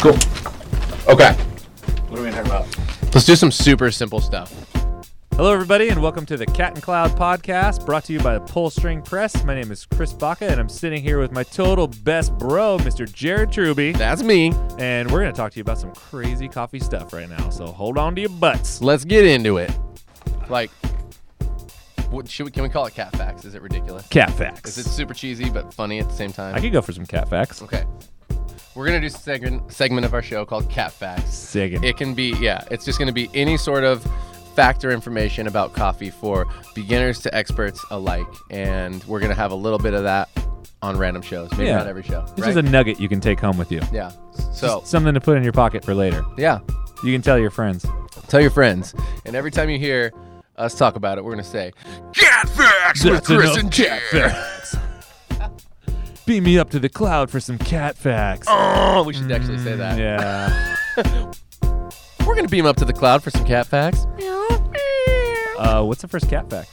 Cool. Okay. What are we gonna talk about? Let's do some super simple stuff. Hello, everybody, and welcome to the Cat and Cloud podcast brought to you by the Pull String Press. My name is Chris Baca, and I'm sitting here with my total best bro, Mr. Jared Truby. That's me. And we're going to talk to you about some crazy coffee stuff right now. So hold on to your butts. Let's get into it. Like, what, should we, can we call it cat facts? Is it ridiculous? Cat facts. Is it super cheesy but funny at the same time? I could go for some cat facts. Okay. We're gonna do a segment segment of our show called Cat Facts. Second. It can be yeah, it's just gonna be any sort of fact or information about coffee for beginners to experts alike, and we're gonna have a little bit of that on random shows. Maybe Yeah. not every show. This right? just a nugget you can take home with you. yeah. So something to put in your pocket for later. yeah, You can tell your friends. tell your friends, and every time you hear us talk about it, we're gonna say Cat Facts with Chris and Jared. Beat me up to the cloud for some cat facts. Oh, we should actually say that. Yeah. We're gonna beam up to the cloud for some cat facts. Uh, what's the first cat fact?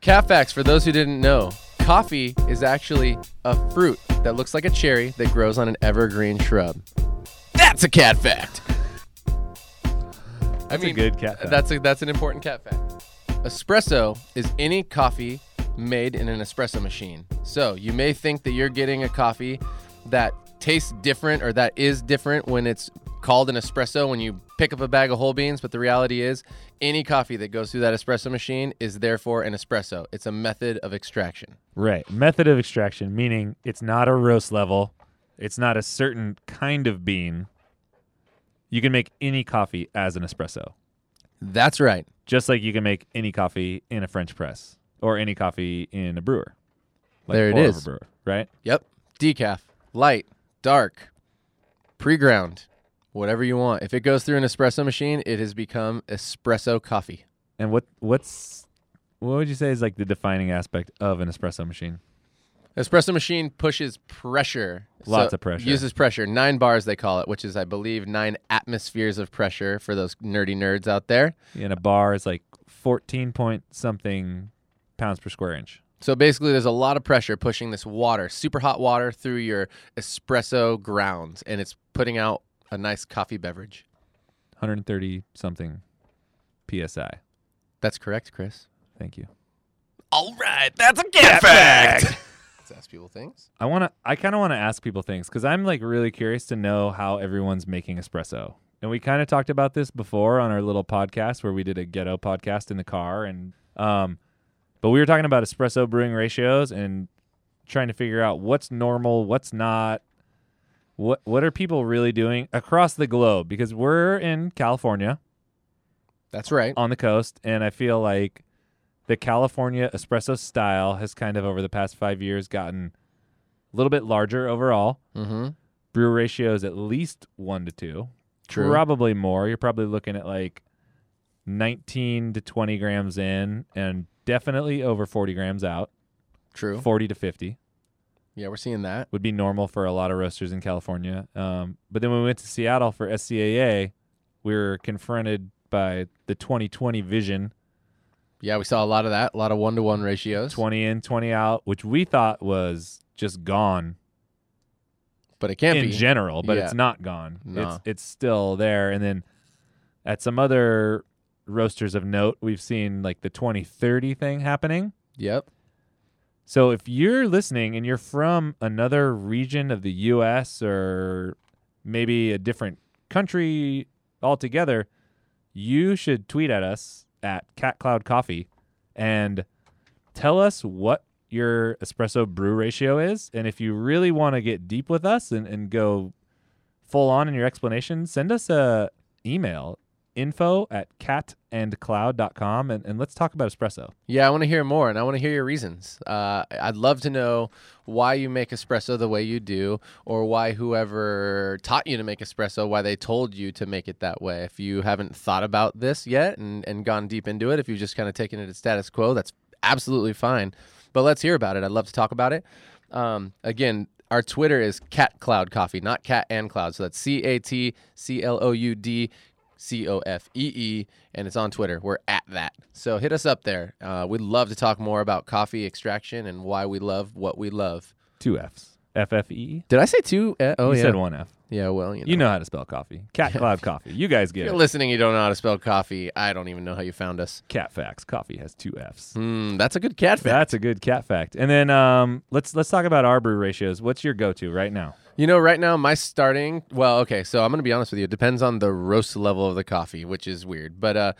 Cat facts for those who didn't know. Coffee is actually a fruit that looks like a cherry that grows on an evergreen shrub. That's a cat fact. That's a good cat fact. That's a, that's an important cat fact. Espresso is any coffee made in an espresso machine. So you may think that you're getting a coffee that tastes different or that is different when it's called an espresso when you pick up a bag of whole beans, but the reality is any coffee that goes through that espresso machine is therefore an espresso. It's a method of extraction. Right. Method of extraction, meaning it's not a roast level, it's not a certain kind of bean. You can make any coffee as an espresso, That's right. just like you can make any coffee in a French press or any coffee in a brewer. Like There it pour over is. Brewer, right? Yep. Decaf, light, dark, pre-ground, whatever you want. If it goes through an espresso machine, it has become espresso coffee. And what what's what would you say is like the defining aspect of an espresso machine? Espresso machine pushes pressure. Lots of pressure. Uses pressure. Nine bars, they call it, which is, I believe, nine atmospheres of pressure for those nerdy nerds out there. In a bar is like 14 point something pounds per square inch. So basically, there's a lot of pressure pushing this water, super hot water, through your espresso grounds, and it's putting out a nice coffee beverage. 130 something psi. That's correct, Chris. Thank you. All right, that's a cat fact. Let's ask people things. I want to. I kind of want to ask people things because I'm like really curious to know how everyone's making espresso. And we kind of talked about this before on our little podcast where we did a ghetto podcast in the car, and um, but we were talking about espresso brewing ratios and trying to figure out what's normal, what's not. What what are people really doing across the globe? Because we're in California That's right. on the coast, and I feel like the California espresso style has kind of over the past five years gotten a little bit larger overall. Mm-hmm. Brew ratio is at least one to two, True. probably more. You're probably looking at like 19 to 20 grams in, and definitely over 40 grams out. True. 40 to 50 Yeah, we're seeing that. would be normal for a lot of roasters in California. Um, but then when we went to Seattle for SCAA, we were confronted by the 2020 vision Yeah, we saw a lot of that. A lot of one to one ratios. 20 in, 20 out, which we thought was just gone but it can't be in be. general, but Yeah. it's not gone. No. It's it's still there. And then at some other roasters of note, we've seen like the 2030 thing happening. Yep. So if you're listening and you're from another region of the US or maybe a different country altogether, you should tweet at us at Cat Cloud Coffee and tell us what your espresso brew ratio is. And if you really want to get deep with us and, and go full on in your explanation, send us a email info at catandcloud.com and, and let's talk about espresso. Yeah, I want to hear more, and I want to hear your reasons. Uh, I'd love to know why you make espresso the way you do, or why whoever taught you to make espresso, why they told you to make it that way. If you haven't thought about this yet and, and gone deep into it, if you've just kind of taken it at status quo, that's absolutely fine. But let's hear about it. I'd love to talk about it. Um, again, our Twitter is Cat Cloud Coffee, not Cat and Cloud. So that's C A T C L O U D C O F E E, and it's on Twitter. We're at that. So hit us up there. Uh, we'd love to talk more about coffee extraction and why we love what we love. Two F's. F F E. Did I say two? Uh, oh, you yeah. said one F. Yeah, well, you know. You know how to spell coffee. Cat Cloud Coffee. You guys get if you're it. listening, you don't know how to spell coffee. I don't even know how you found us. Cat facts. Coffee has two F's. Hmm, that's a good cat fact. That's a good cat fact. And then um, let's let's talk about our brew ratios. What's your go-to right now? You know, right now my starting. Well, okay, so I'm gonna be honest with you. It depends on the roast level of the coffee, which is weird. But uh,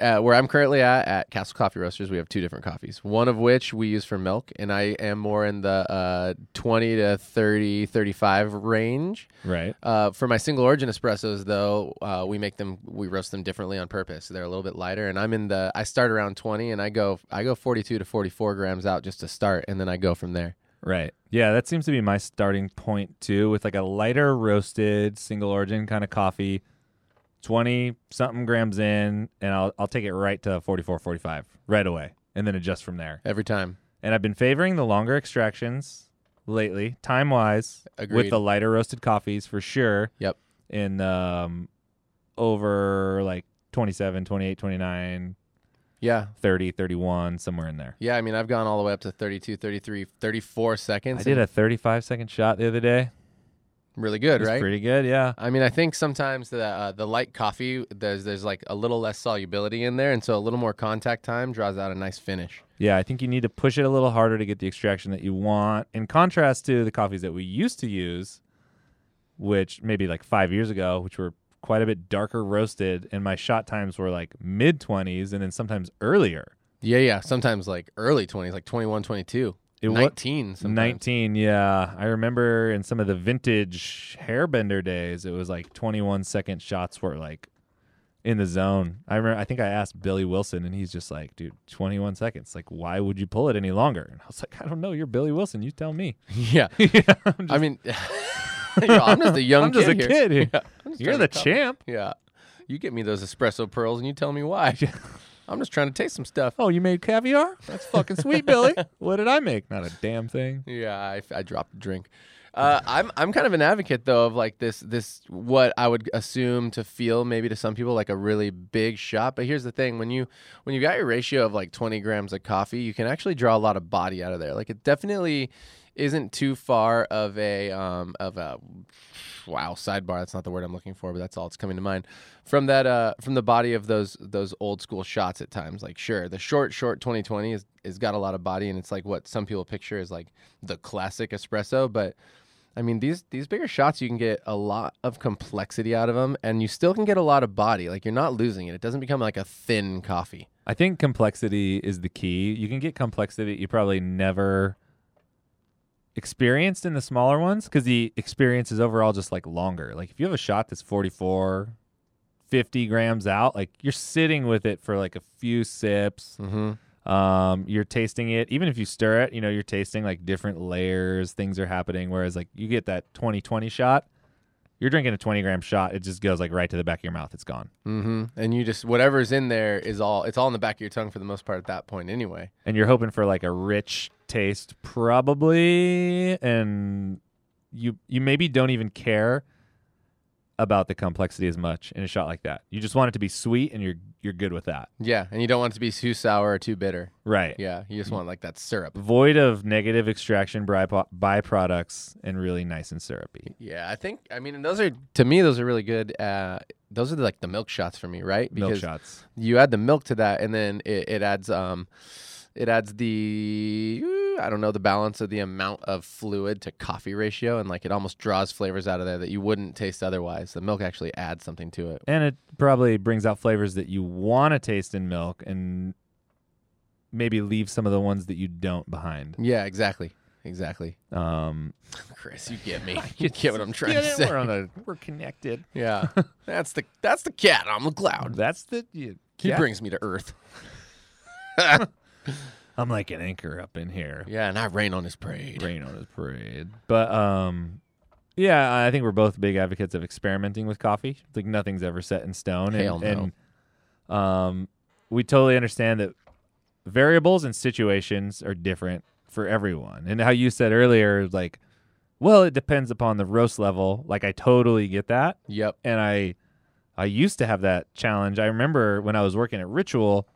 uh, where I'm currently at at Castle Coffee Roasters, we have two different coffees. One of which we use for milk, and I am more in the uh, 20 to 30, 35 range. Right. Uh, for my single origin espressos, though, uh, we make them, we roast them differently on purpose. They're a little bit lighter, and I'm in the. I start around 20, and I go, I go 42 to 44 grams out just to start, and then I go from there. Right. Yeah, that seems to be my starting point too, with like a lighter roasted single origin kind of coffee, 20 something grams in, and I'll, I'll take it right to 44, 45 right away and then adjust from there. Every time. And I've been favoring the longer extractions lately, time wise, Agreed. with the lighter roasted coffees for sure. Yep. In um, over like 27, 28, 29, Yeah. 30, 31, somewhere in there. Yeah, I mean, I've gone all the way up to 32, 33, 34 seconds. I did a 35 second shot the other day. really good, right? pretty good, yeah. I mean, I think sometimes the uh, the light coffee there's there's like a little less solubility in there, and so a little more contact time draws out a nice finish. Yeah, I think you need to push it a little harder to get the extraction that you want. In contrast to the coffees that we used to use, which maybe like five years ago, which were quite a bit darker roasted, and my shot times were like mid 20s and then sometimes earlier. Yeah, yeah. Sometimes like early twenties, like 21, 22, It wa- 19. Sometimes. 19, yeah. I remember in some of the vintage hairbender days, it was like 21 second shots were like in the zone. I remember, I think I asked Billy Wilson, and he's just like, dude, 21 seconds. Like, why would you pull it any longer? And I was like, I don't know. You're Billy Wilson. You tell me. Yeah. yeah, I'm I mean, know, I'm just a young I'm just kid a here. kid here. Yeah, I'm just You're trying the come- champ. Yeah. You get me those espresso pearls, and you tell me why. I'm just trying to taste some stuff. Oh, you made caviar? That's fucking sweet, Billy. What did I make? Not a damn thing. Yeah, I, I dropped a drink. Uh, I'm I'm kind of an advocate though of like this this what I would assume to feel maybe to some people like a really big shot. But here's the thing: when you when you got your ratio of like 20 grams of coffee, you can actually draw a lot of body out of there. Like it definitely isn't too far of a um of a wow sidebar. That's not the word I'm looking for, but that's all it's coming to mind from that uh from the body of those those old school shots at times. Like sure, the short short 2020 is is got a lot of body, and it's like what some people picture as like the classic espresso, but I mean, these these bigger shots, you can get a lot of complexity out of them, and you still can get a lot of body. Like you're not losing it. It doesn't become like a thin coffee. I think complexity is the key. You can get complexity you probably never experienced in the smaller ones because the experience is overall just like longer. Like if you have a shot that's 44, 50 grams out, like you're sitting with it for like a few sips. Mm-hmm. Um, you're tasting it. Even if you stir it, you know, you're tasting like different layers, things are happening. Whereas like you get that 2020 shot, you're drinking a 20 gram shot, it just goes like right to the back of your mouth. It's gone. Mm-hmm. And you just whatever's in there is all it's all in the back of your tongue for the most part at that point anyway. and you're hoping for like a rich taste probably and you you maybe don't even care about the complexity as much in a shot like that you just want it to be sweet and you're you're good with that Yeah, and you don't want it to be too sour or too bitter. right Yeah, you just want like that syrup. void of negative extraction by- byproducts and really nice and syrupy Yeah, I think I mean and those are to me those are really good. Uh, those are like the milk shots for me, right? milk Because shots you add the milk to that and then it, it adds um it adds the i don't know the balance of the amount of fluid to coffee ratio and like it almost draws flavors out of there that you wouldn't taste otherwise. The milk actually adds something to it. And it probably brings out flavors that you want to taste in milk and maybe leave some of the ones that you don't behind. Yeah exactly. Exactly. Um chris you get me. You get what i'm trying to say. We're on the we're connected. Yeah. That's the that's the cat on the cloud. That's the you, he yeah. brings me to earth I'm like an anchor up in here. yeah and i rain on his parade Rain on his parade. But um yeah, I think we're both big advocates of experimenting with coffee. Like nothing's ever set in stone. Hell and, no. and um we totally understand that variables and situations are different for everyone. And how you said earlier, like, well, it depends upon the roast level. Like I totally get that. yep and I I used to have that challenge. I remember when I was working at Ritual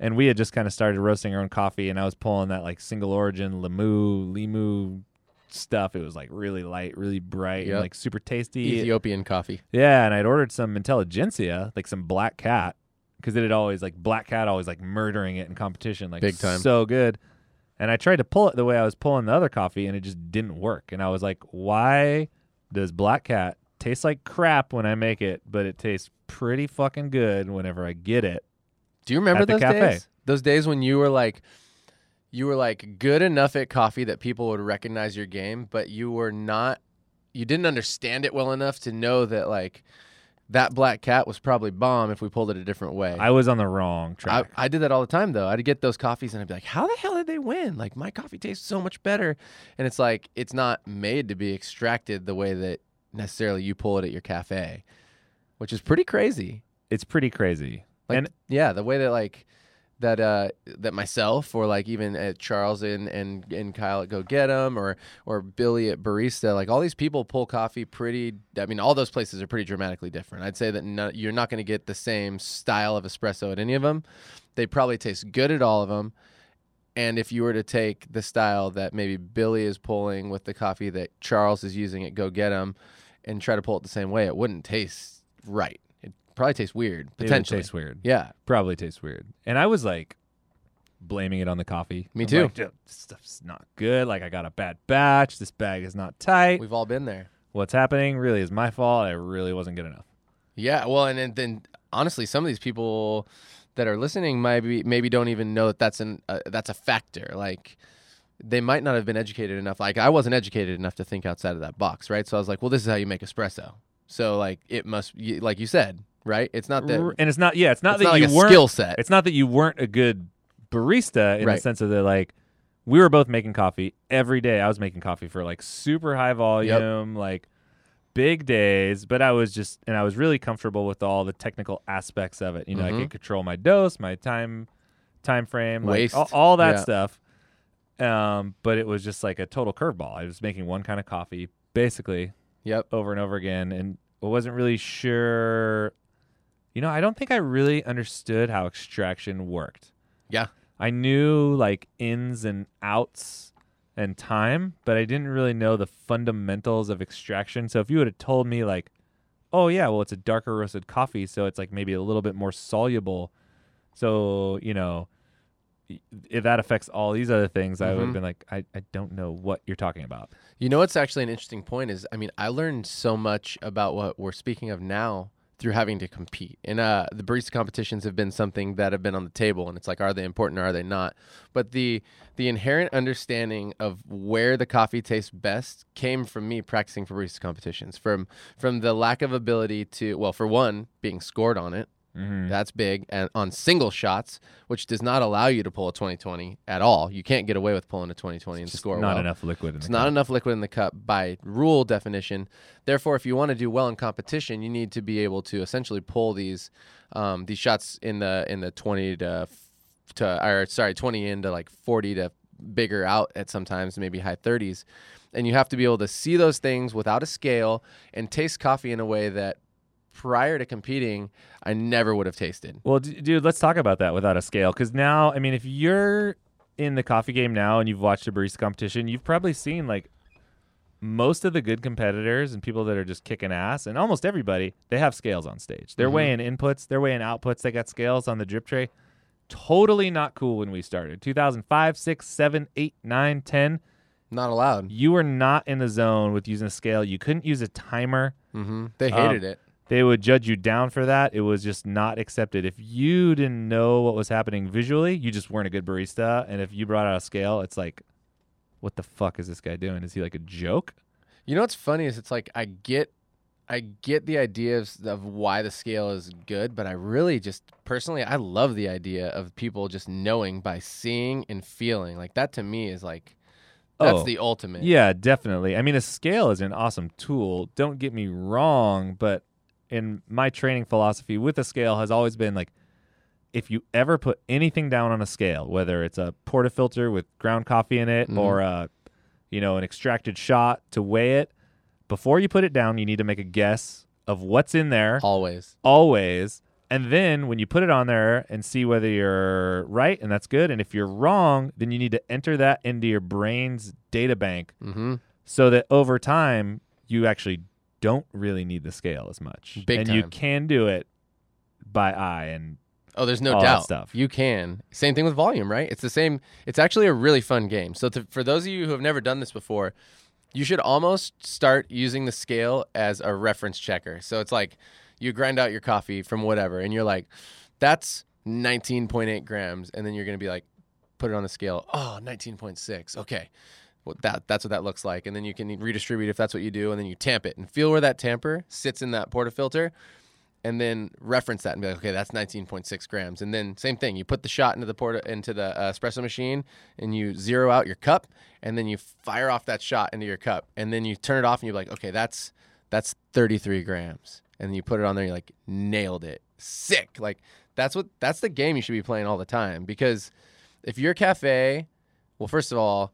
and we had just kind of started roasting our own coffee and I was pulling that like single origin Limu Limu stuff. It was like really light, really bright, and like super tasty. Ethiopian coffee. Yeah, and I'd ordered some Intelligentsia, like some Black Cat, because it had always like Black Cat always like murdering it in competition, like Big time. so good. And I tried to pull it the way I was pulling the other coffee, and it just didn't work. And I was like, why does Black Cat taste like crap when I make it, but it tastes pretty fucking good whenever I get it? Do you remember those cafe. days? Those days when you were like, you were like good enough at coffee that people would recognize your game, but you were not. You didn't understand it well enough to know that like that black cat was probably bomb if we pulled it a different way. I was on the wrong I, track. I did that all the time though. I'd get those coffees and I'd be like, "How the hell did they win? Like my coffee tastes so much better." And it's like it's not made to be extracted the way that necessarily you pull it at your cafe, which is pretty crazy. it's pretty crazy. Like, and yeah, the way that like that uh that myself or like even at Charles and and and Kyle at Go Get 'Em or or Billy at Barista, like all these people pull coffee pretty. I mean, all those places are pretty dramatically different. I'd say that no, you're not going to get the same style of espresso at any of them. They probably taste good at all of them. And if you were to take the style that maybe Billy is pulling with the coffee that Charles is using at Go Get 'Em and try to pull it the same way, it wouldn't taste right. Probably tastes weird, it potentially. tastes weird. Yeah. Probably tastes weird. And I was like blaming it on the coffee. Me I'm too. like, "Dude, this stuff's not good. Like I got a bad batch. This bag is not tight. We've all been there. What's happening really is my fault. I really wasn't good enough. Yeah, well, and, and then honestly, some of these people that are listening maybe maybe don't even know that that's an uh, that's a factor. Like they might not have been educated enough. Like I wasn't educated enough to think outside of that box, right? So I was like, well, this is how you make espresso. So like it must, like you said, right? It's not that and it's not yeah, it's not it's that not you like a weren't skill set. it's not that you weren't a good barista in the sense of that like we were both making coffee every day. I was making coffee for like super high volume, like big days, but I was just and I was really comfortable with all the technical aspects of it. You know, I Mhm. could control my dose, my time time frame, like Waste. all, all that Yeah. stuff. Um, but it was just like a total curveball. I was making one kind of coffee basically Yep. over and over again and I wasn't really sure you know, I don't think I really understood how extraction worked. Yeah. I knew like ins and outs and time, but I didn't really know the fundamentals of extraction. So if you would have told me like, oh yeah, well it's a darker roasted coffee, so it's like maybe a little bit more soluble. So, you know, if that affects all these other things, I would have mm-hmm. been like, I, I don't know what you're talking about. You know what's actually an interesting point is I mean I learned so much about what we're speaking of now through having to compete. And uh, the barista competitions have been something that have been on the table and it's like are they important or are they not? But the the inherent understanding of where the coffee tastes best came from me practicing for barista competitions. From from the lack of ability to well for one being scored on it Mm-hmm. that's big. And on single shots, which does not allow you to pull a 2020 at all. You can't get away with pulling a 2020 and score not well. enough liquid in It's the not cup. enough liquid in the cup by rule definition. Therefore, if you want to do well in competition, you need to be able to essentially pull these um, these shots in the in the 20 to to or sorry 20 into like 40 to bigger out at sometimes maybe high 30s, and you have to be able to see those things without a scale and taste coffee in a way that prior to competing I never would have tasted. Well, d- dude, let's talk about that without a scale. Because now, I mean, if you're in the coffee game now and you've watched a barista competition, you've probably seen like most of the good competitors and people that are just kicking ass, and almost everybody, they have scales on stage. They're Mhm. weighing inputs, they're weighing outputs. They got scales on the drip tray. Totally not cool when we started. 2005, 6, 7, 8, 9, 10. Not allowed. You were not in the zone with using a scale. You couldn't use a timer. hmm They Um, hated it. They would judge you down for that. It was just not accepted. If you didn't know what was happening visually, you just weren't a good barista. And if you brought out a scale, it's like, what the fuck is this guy doing? Is he like a joke? You know what's funny is it's like I get I get the idea of, of why the scale is good, but I really just personally I love the idea of people just knowing by seeing and feeling. Like that to me is like that's Oh, the ultimate. Yeah, definitely. I mean, a scale is an awesome tool. Don't get me wrong, but in my training philosophy with a scale has always been like, if you ever put anything down on a scale, whether it's a portafilter with ground coffee in it Mhm. or a, you know, an extracted shot to weigh it, before you put it down, you need to make a guess of what's in there Always. always. And then when you put it on there and see whether you're right and that's good, and if you're wrong, then you need to enter that into your brain's data bank Mm-hmm. so that over time you actually don't really need the scale as much, Big and you can do it by eye and Oh, there's no all doubt. stuff. You can. Same thing with volume, right? It's the same. It's actually a really fun game. So to, for those of you who have never done this before, you should almost start using the scale as a reference checker. So it's like you grind out your coffee from whatever, and you're like, that's 19.8 grams, and then you're gonna be like, put it on the scale. Oh, 19.6. Okay. Well, that that's what that looks like, and then you can redistribute if that's what you do, and then you tamp it and feel where that tamper sits in that portafilter, and then reference that and be like, okay, that's 19.6 grams. And then same thing, you put the shot into the porta into the uh, espresso machine, and you zero out your cup, and then you fire off that shot into your cup, and then you turn it off, and you're like, okay, that's that's 33 grams, and you put it on there, you're like, nailed it, sick. Like that's what that's the game you should be playing all the time because if your cafe, well, first of all,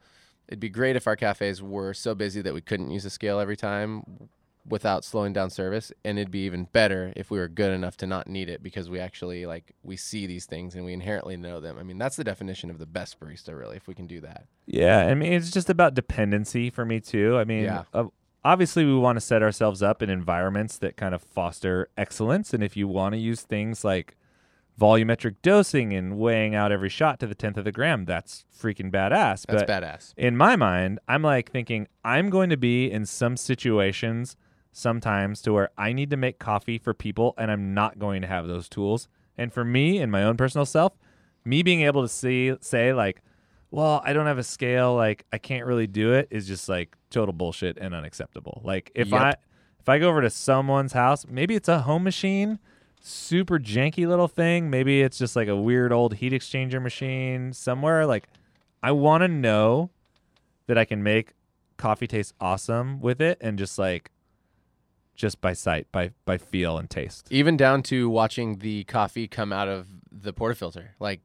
it'd be great if our cafes were so busy that we couldn't use a scale every time without slowing down service and it'd be even better if we were good enough to not need it because we actually like we see these things and we inherently know them i mean that's the definition of the best barista really if we can do that Yeah, I mean it's just about dependency for me too. I mean, Yeah. uh, obviously we want to set ourselves up in environments that kind of foster excellence, and if you want to use things like volumetric dosing and weighing out every shot to the tenth of the gram, that's freaking badass. that's but badass in my mind, I'm like thinking I'm going to be in some situations sometimes to where I need to make coffee for people and I'm not going to have those tools. And for me and my own personal self, me being able to see say like, well, I don't have a scale, like I can't really do it is just like total bullshit and unacceptable. Like if Yep. I if I go over to someone's house, maybe it's a home machine, super janky little thing, maybe it's just like a weird old heat exchanger machine somewhere like I want to know that I can make coffee taste awesome with it and just like just by sight, by by feel and taste. even down to watching the coffee come out of the portafilter. Like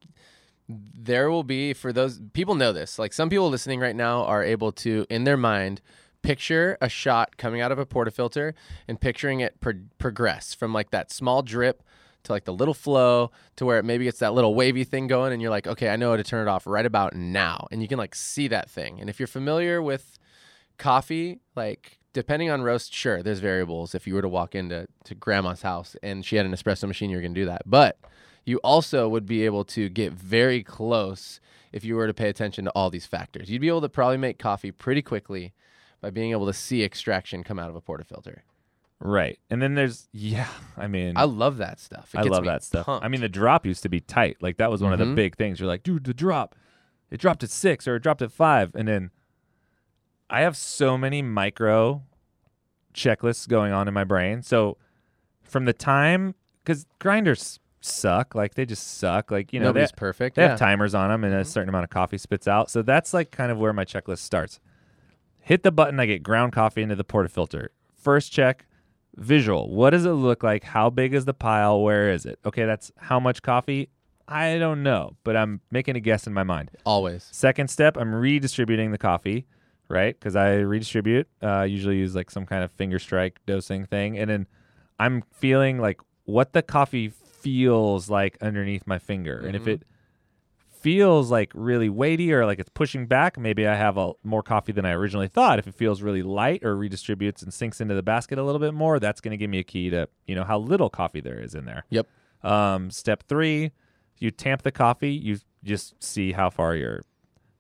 there will be for those people know this. Like some people listening right now are able to in their mind picture a shot coming out of a portafilter and picturing it pro- progress from like that small drip to like the little flow to where it maybe gets that little wavy thing going and you're like okay I know how to turn it off right about now. And you can like see that thing. And if you're familiar with coffee like depending on roast sure there's variables. If you were to walk into to grandma's house and she had an espresso machine you're to do that. But you also would be able to get very close if you were to pay attention to all these factors. You'd be able to probably make coffee pretty quickly by being able to see extraction come out of a portafilter Right. And then there's yeah, I mean i love that stuff It I love that stuff. I mean the drop used to be tight. Like that was one of the Mhm. big things. You're like, dude, the drop. It dropped at 6 or it dropped at 5 and then I have so many micro checklists going on in my brain. So from the time cuz grinders suck, like they just suck. Like, you know, they, nobody's perfect They yeah. have timers on them and a certain amount of coffee spits out. So that's like kind of where my checklist starts. Hit the button, I get ground coffee into the portafilter. First check, visual. What does it look like? How big is the pile? Where is it? Okay, that's how much coffee? I don't know, but I'm making a guess in my mind. always Second step, I'm redistributing the coffee, right? Because I redistribute, uh, usually use like some kind of finger strike dosing thing. And then I'm feeling like what the coffee feels like underneath my finger. And if Mhm. it feels like really weighty or like it's pushing back, maybe I have a more coffee than I originally thought. If it feels really light or redistributes and sinks into the basket a little bit more, that's going to give me a key to, you know, how little coffee there is in there. Yep. Um, step three, you tamp the coffee. You just see how far your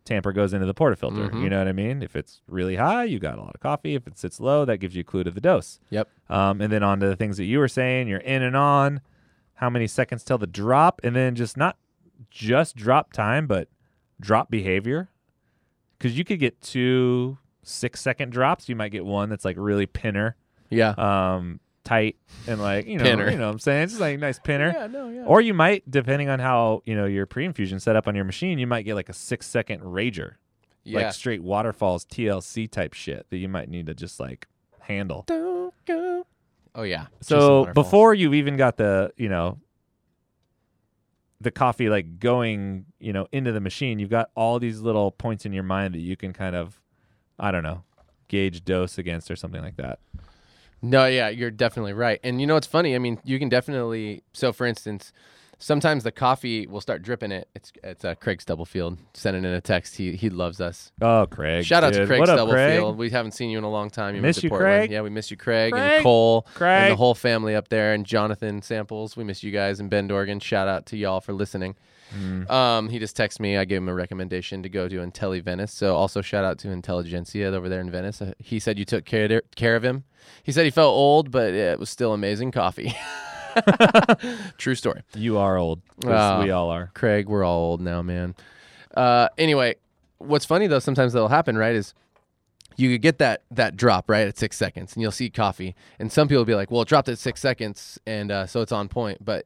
tamper goes into the portafilter. Mhm. You know what I mean? If it's really high, you got a lot of coffee. If it sits low, that gives you a clue to the dose. Yep. Um, and then on to the things that you were saying, you're in and on. How many seconds till the drop, and then just not just drop time, but drop behavior. Because you could get two six second drops. You might get one that's like really pinner, yeah um, tight, and like you know, Pinner. you know what I'm saying? It's just like nice pinner. yeah no yeah Or you might, depending on how you know your pre-infusion set up on your machine, you might get like a six second rager, yeah like straight waterfalls TLC type shit that you might need to just like handle. Oh yeah. So before you've even got the you know the coffee like going you know into the machine, you've got all these little points in your mind that you can kind of I don't know gauge dose against or something like that. No, yeah, you're definitely right. And you know it's funny? I mean, you can definitely. So, for instance, sometimes the coffee will start dripping it. It's it's uh, Craig Stubblefield sending in a text. He he loves us. Oh, Craig. Shout out to. Craig what Stubblefield. Craig? We haven't seen you in a long time. You Miss moved to you, Portland. Craig. Yeah, we miss you, Craig, Craig. and Cole and the whole family up there, and Jonathan Samples. We miss you guys and Ben Dorgan. Shout out to y'all for listening. Mm. Um, he just texted me. I gave him a recommendation to go to Intelli Venice. So also shout out to Intelligentsia over there in Venice. Uh, he said you took care care of him. He said he felt old, but it was still amazing coffee. True story. You are old. Ah. we all are. Craig, we're all old now, man. Uh, anyway, what's funny though, sometimes that'll happen, right? Is you could get that that drop right at six seconds, and you'll see coffee, and some people will be like, "Well, it dropped at six seconds, and uh, so it's on point," but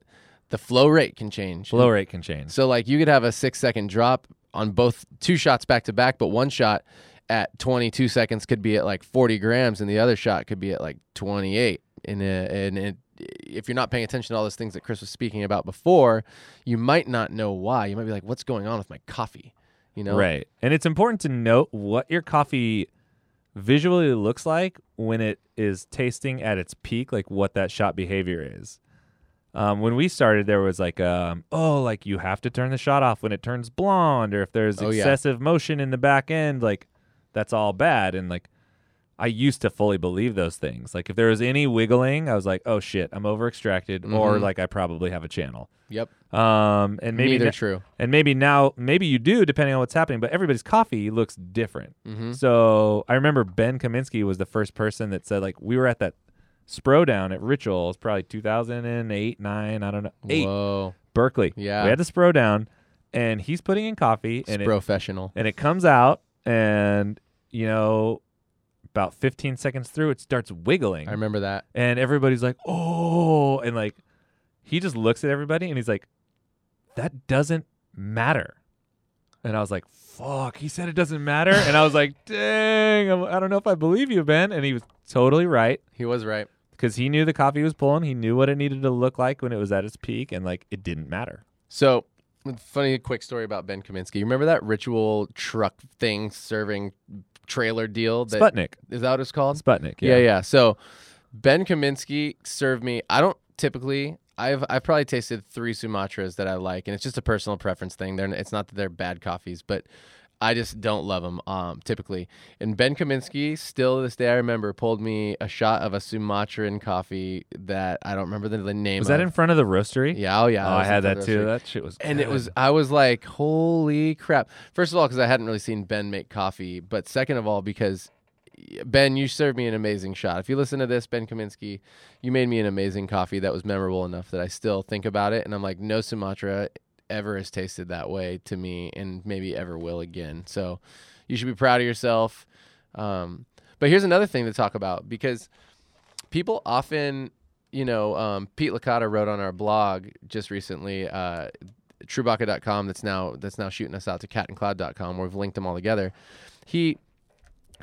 the flow rate can change. Flow rate can change. So like you could have a six second drop on both two shots back to back, but one shot at 22 seconds could be at like 40 grams, and the other shot could be at like 28. And uh, and it, if you're not paying attention to all those things that Chris was speaking about before, you might not know why. You might be like, "What's going on with my coffee?" You know, Right. And it's important to note what your coffee visually looks like when it is tasting at its peak, like what that shot behavior is. Um, when we started, there was like, um, oh, like you have to turn the shot off when it turns blonde, or if there's Oh, yeah. excessive motion in the back end, like that's all bad. And like, I used to fully believe those things. Like, if there was any wiggling, I was like, oh shit, I'm over extracted, or Mhm. like I probably have a channel. Yep. Um, and maybe Neither na- true. and maybe now, maybe you do, depending on what's happening. But everybody's coffee looks different. Mm-hmm. So I remember Ben Kaminsky was the first person that said like we were at that Spro down at Ritual. It's probably 2008, nine, I don't know, eight, Whoa, Berkeley. Yeah. we had the Spro down, and he's putting in coffee, and it, professional. and it comes out, and you know, about 15 seconds through, it starts wiggling, I remember that. and everybody's like, oh, and like he just looks at everybody, and he's like, that doesn't matter. And I was like, fuck, he said it doesn't matter. And I was like, dang, I'm- I don't know if I believe you, Ben. And he was totally right He was right. because he knew the coffee was pulling. He knew what it needed to look like when it was at its peak. And like, it didn't matter. So, funny quick story about Ben Kaminsky. You remember that ritual truck thing serving trailer deal? That, Sputnik. Is that what it's called? Sputnik. Yeah. Yeah. yeah, So, Ben Kaminsky served me. I don't typically. I've I've probably tasted three Sumatras that I like, and it's just a personal preference thing. They're it's not that they're bad coffees, but I just don't love them um, typically. And Ben Kaminsky, still to this day, I remember pulled me a shot of a Sumatran coffee that I don't remember the, name. Was that of. in front of the roastery? Yeah, oh yeah. Oh, I had that too. That shit was. and it was i was like holy crap first of all because i hadn't really seen ben make coffee but second of all because ben you served me an amazing shot if you listen to this ben kaminsky you made me an amazing coffee that was memorable enough that i still think about it and i'm like no sumatra ever has tasted that way to me and maybe ever will again. So you should be proud of yourself. Um, but here's another thing to talk about because people often you know um, pete licata wrote on our blog just recently uh, truebaca.com that's now that's now shooting us out to catandcloud.com where we've linked them all together. He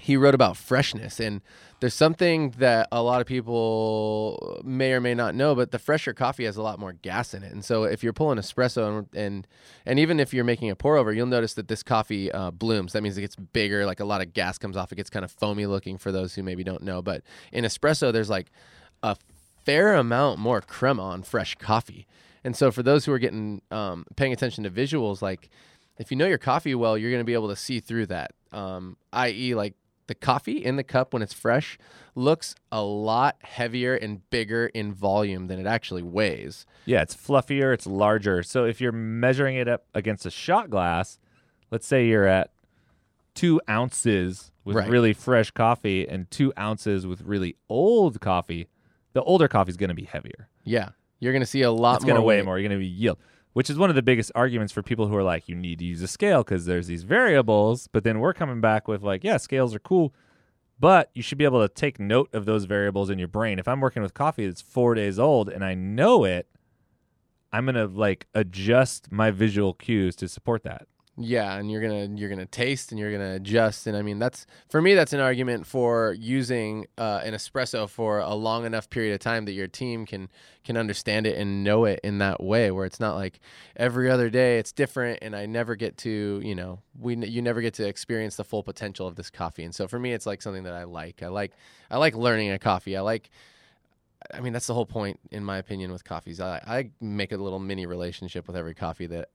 he wrote about freshness and there's something that a lot of people may or may not know but the fresher coffee has a lot more gas in it. And so if you're pulling espresso and and, and even if you're making a pour over you'll notice that this coffee uh, blooms. That means it gets bigger like a lot of gas comes off. It gets kind of foamy looking for those who maybe don't know. But in espresso there's like a fair amount more crema on fresh coffee. And so for those who are getting um, paying attention to visuals like if you know your coffee well you're going to be able to see through that. Um, i.e like the coffee in the cup when it's fresh looks a lot heavier and bigger in volume than it actually weighs. Yeah, it's fluffier, it's larger. So if you're measuring it up against a shot glass, let's say you're at two ounces with Right. really fresh coffee and two ounces with really old coffee, the older coffee is going to be heavier. Yeah, you're going to see a lot more. it's going to weigh more. You're going to be yield, which is one of the biggest arguments for people who are like, you need to use a scale because there's these variables. But then we're coming back with like, yeah, scales are cool, but you should be able to take note of those variables in your brain. If I'm working with coffee that's four days old and I know it, I'm gonna like adjust my visual cues to support that. Yeah, and you're gonna you're gonna taste and you're gonna adjust, and I mean that's for me that's an argument for using uh, an espresso for a long enough period of time that your team can can understand it and know it in that way, where it's not like every other day it's different, and I never get to you know we you never get to experience the full potential of this coffee, and so for me it's like something that I like. I like I like learning a coffee. I like I mean, that's the whole point, in my opinion, with coffees. I, I make a little mini relationship with every coffee that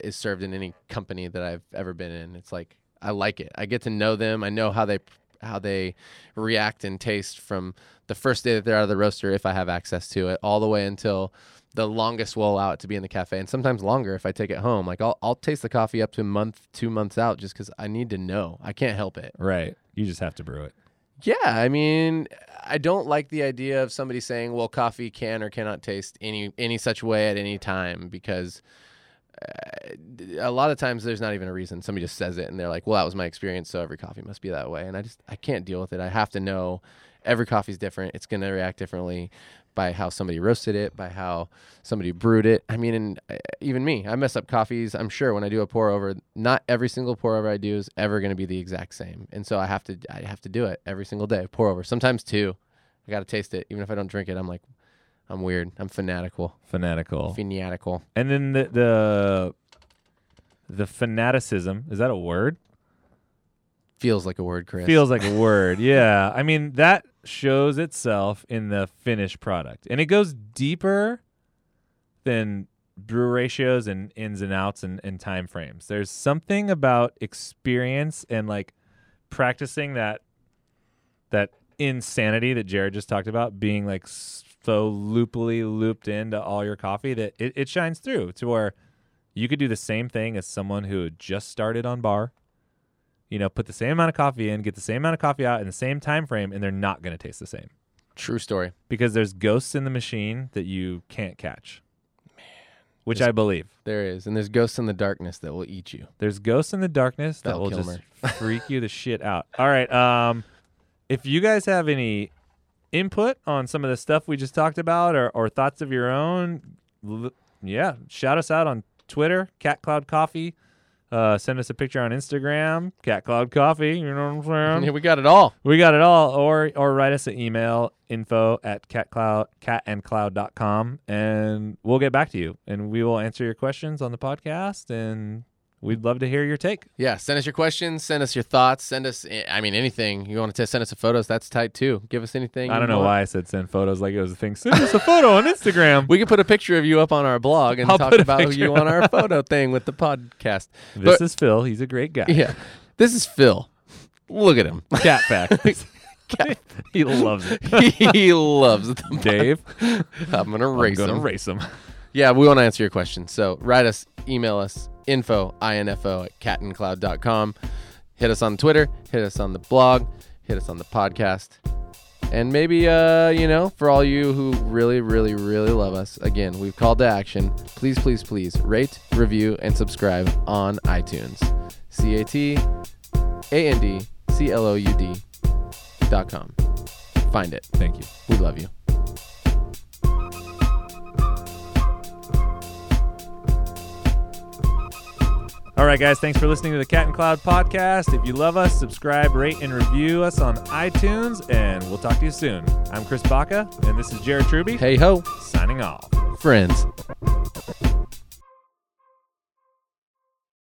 is served in any company that I've ever been in. It's like I like it. I get to know them. I know how they how they react and taste from the first day that they're out of the roaster, if I have access to it, all the way until the longest will allow it to be in the cafe, and sometimes longer if I take it home. Like I'll I'll taste the coffee up to a month, two months out, just because I need to know. I can't help it. Right. You just have to brew it. Yeah, I mean, I don't like the idea of somebody saying, "Well, coffee can or cannot taste any any such way at any time," because a lot of times there's not even a reason. Somebody just says it, and they're like, "Well, that was my experience, so every coffee must be that way." And I just I can't deal with it. I have to know every coffee's different. It's going to react differently by how somebody roasted it, by how somebody brewed it. I mean, and uh, even me, I mess up coffees. I'm sure when I do a pour over, not every single pour over I do is ever going to be the exact same, and so I have to I have to do it every single day. Pour over, sometimes two. I got to taste it, even if I don't drink it. I'm like, I'm weird. I'm fanatical, Fanatical. fanatical. And then the the the fanaticism, is that a word? Feels like a word, Chris. Feels like a word. Yeah. I mean, that shows itself in the finished product. And it goes deeper than brew ratios and ins and outs and, and time frames. There's something about experience and like practicing that that insanity that Jared just talked about, being like so loopily looped into all your coffee that it, it shines through to where you could do the same thing as someone who had just started on bar you know, put the same amount of coffee in, get the same amount of coffee out in the same time frame, and they're not going to taste the same True story. because there's ghosts in the machine that you can't catch. Man, which I believe. There is, and there's ghosts in the darkness that will eat you. There's ghosts in the darkness that Val will Kilmer. just freak you the shit out. All right, um, if you guys have any input on some of the stuff we just talked about, or, or thoughts of your own, l- yeah, shout us out on Twitter, Cat Cloud Coffee. Uh, send us a picture on Instagram, Cat Cloud Coffee. You know what I'm saying? Yeah, we got it all. We got it all. Or or write us an email info at catcloud catandcloud.com and we'll get back to you and we will answer your questions on the podcast and we'd love to hear your take. Yeah, send us your questions. Send us your thoughts. Send us, eh, I mean, anything you want to send us a photos. That's tight too. Give us anything. I don't know want. why I said send photos like it was a thing. Send us a photo on Instagram. We can put a picture of you up on our blog and I'll talk about you on our photo thing with the podcast. this but- is Phil. He's a great guy. Yeah, this is Phil. Look at him. Cat fact. he loves it. he loves them. Dave, I'm gonna race I'm gonna him. race him. Yeah, we want to answer your questions. So write us, email us, info, info at catandcloud.com. Hit us on Twitter, hit us on the blog, hit us on the podcast. And maybe, uh, you know, for all you who really, really, really love us, again, we've called to action. Please, please, please rate, review, and subscribe on iTunes. C A T A N D C L O U D dot com. Find it. Thank you. We love you. All right, guys, thanks for listening to the Cat and Cloud podcast. If you love us, subscribe, rate, and review us on iTunes, and we'll talk to you soon. I'm Chris Baca, and this is Jared Truby Hey ho, signing off. friends.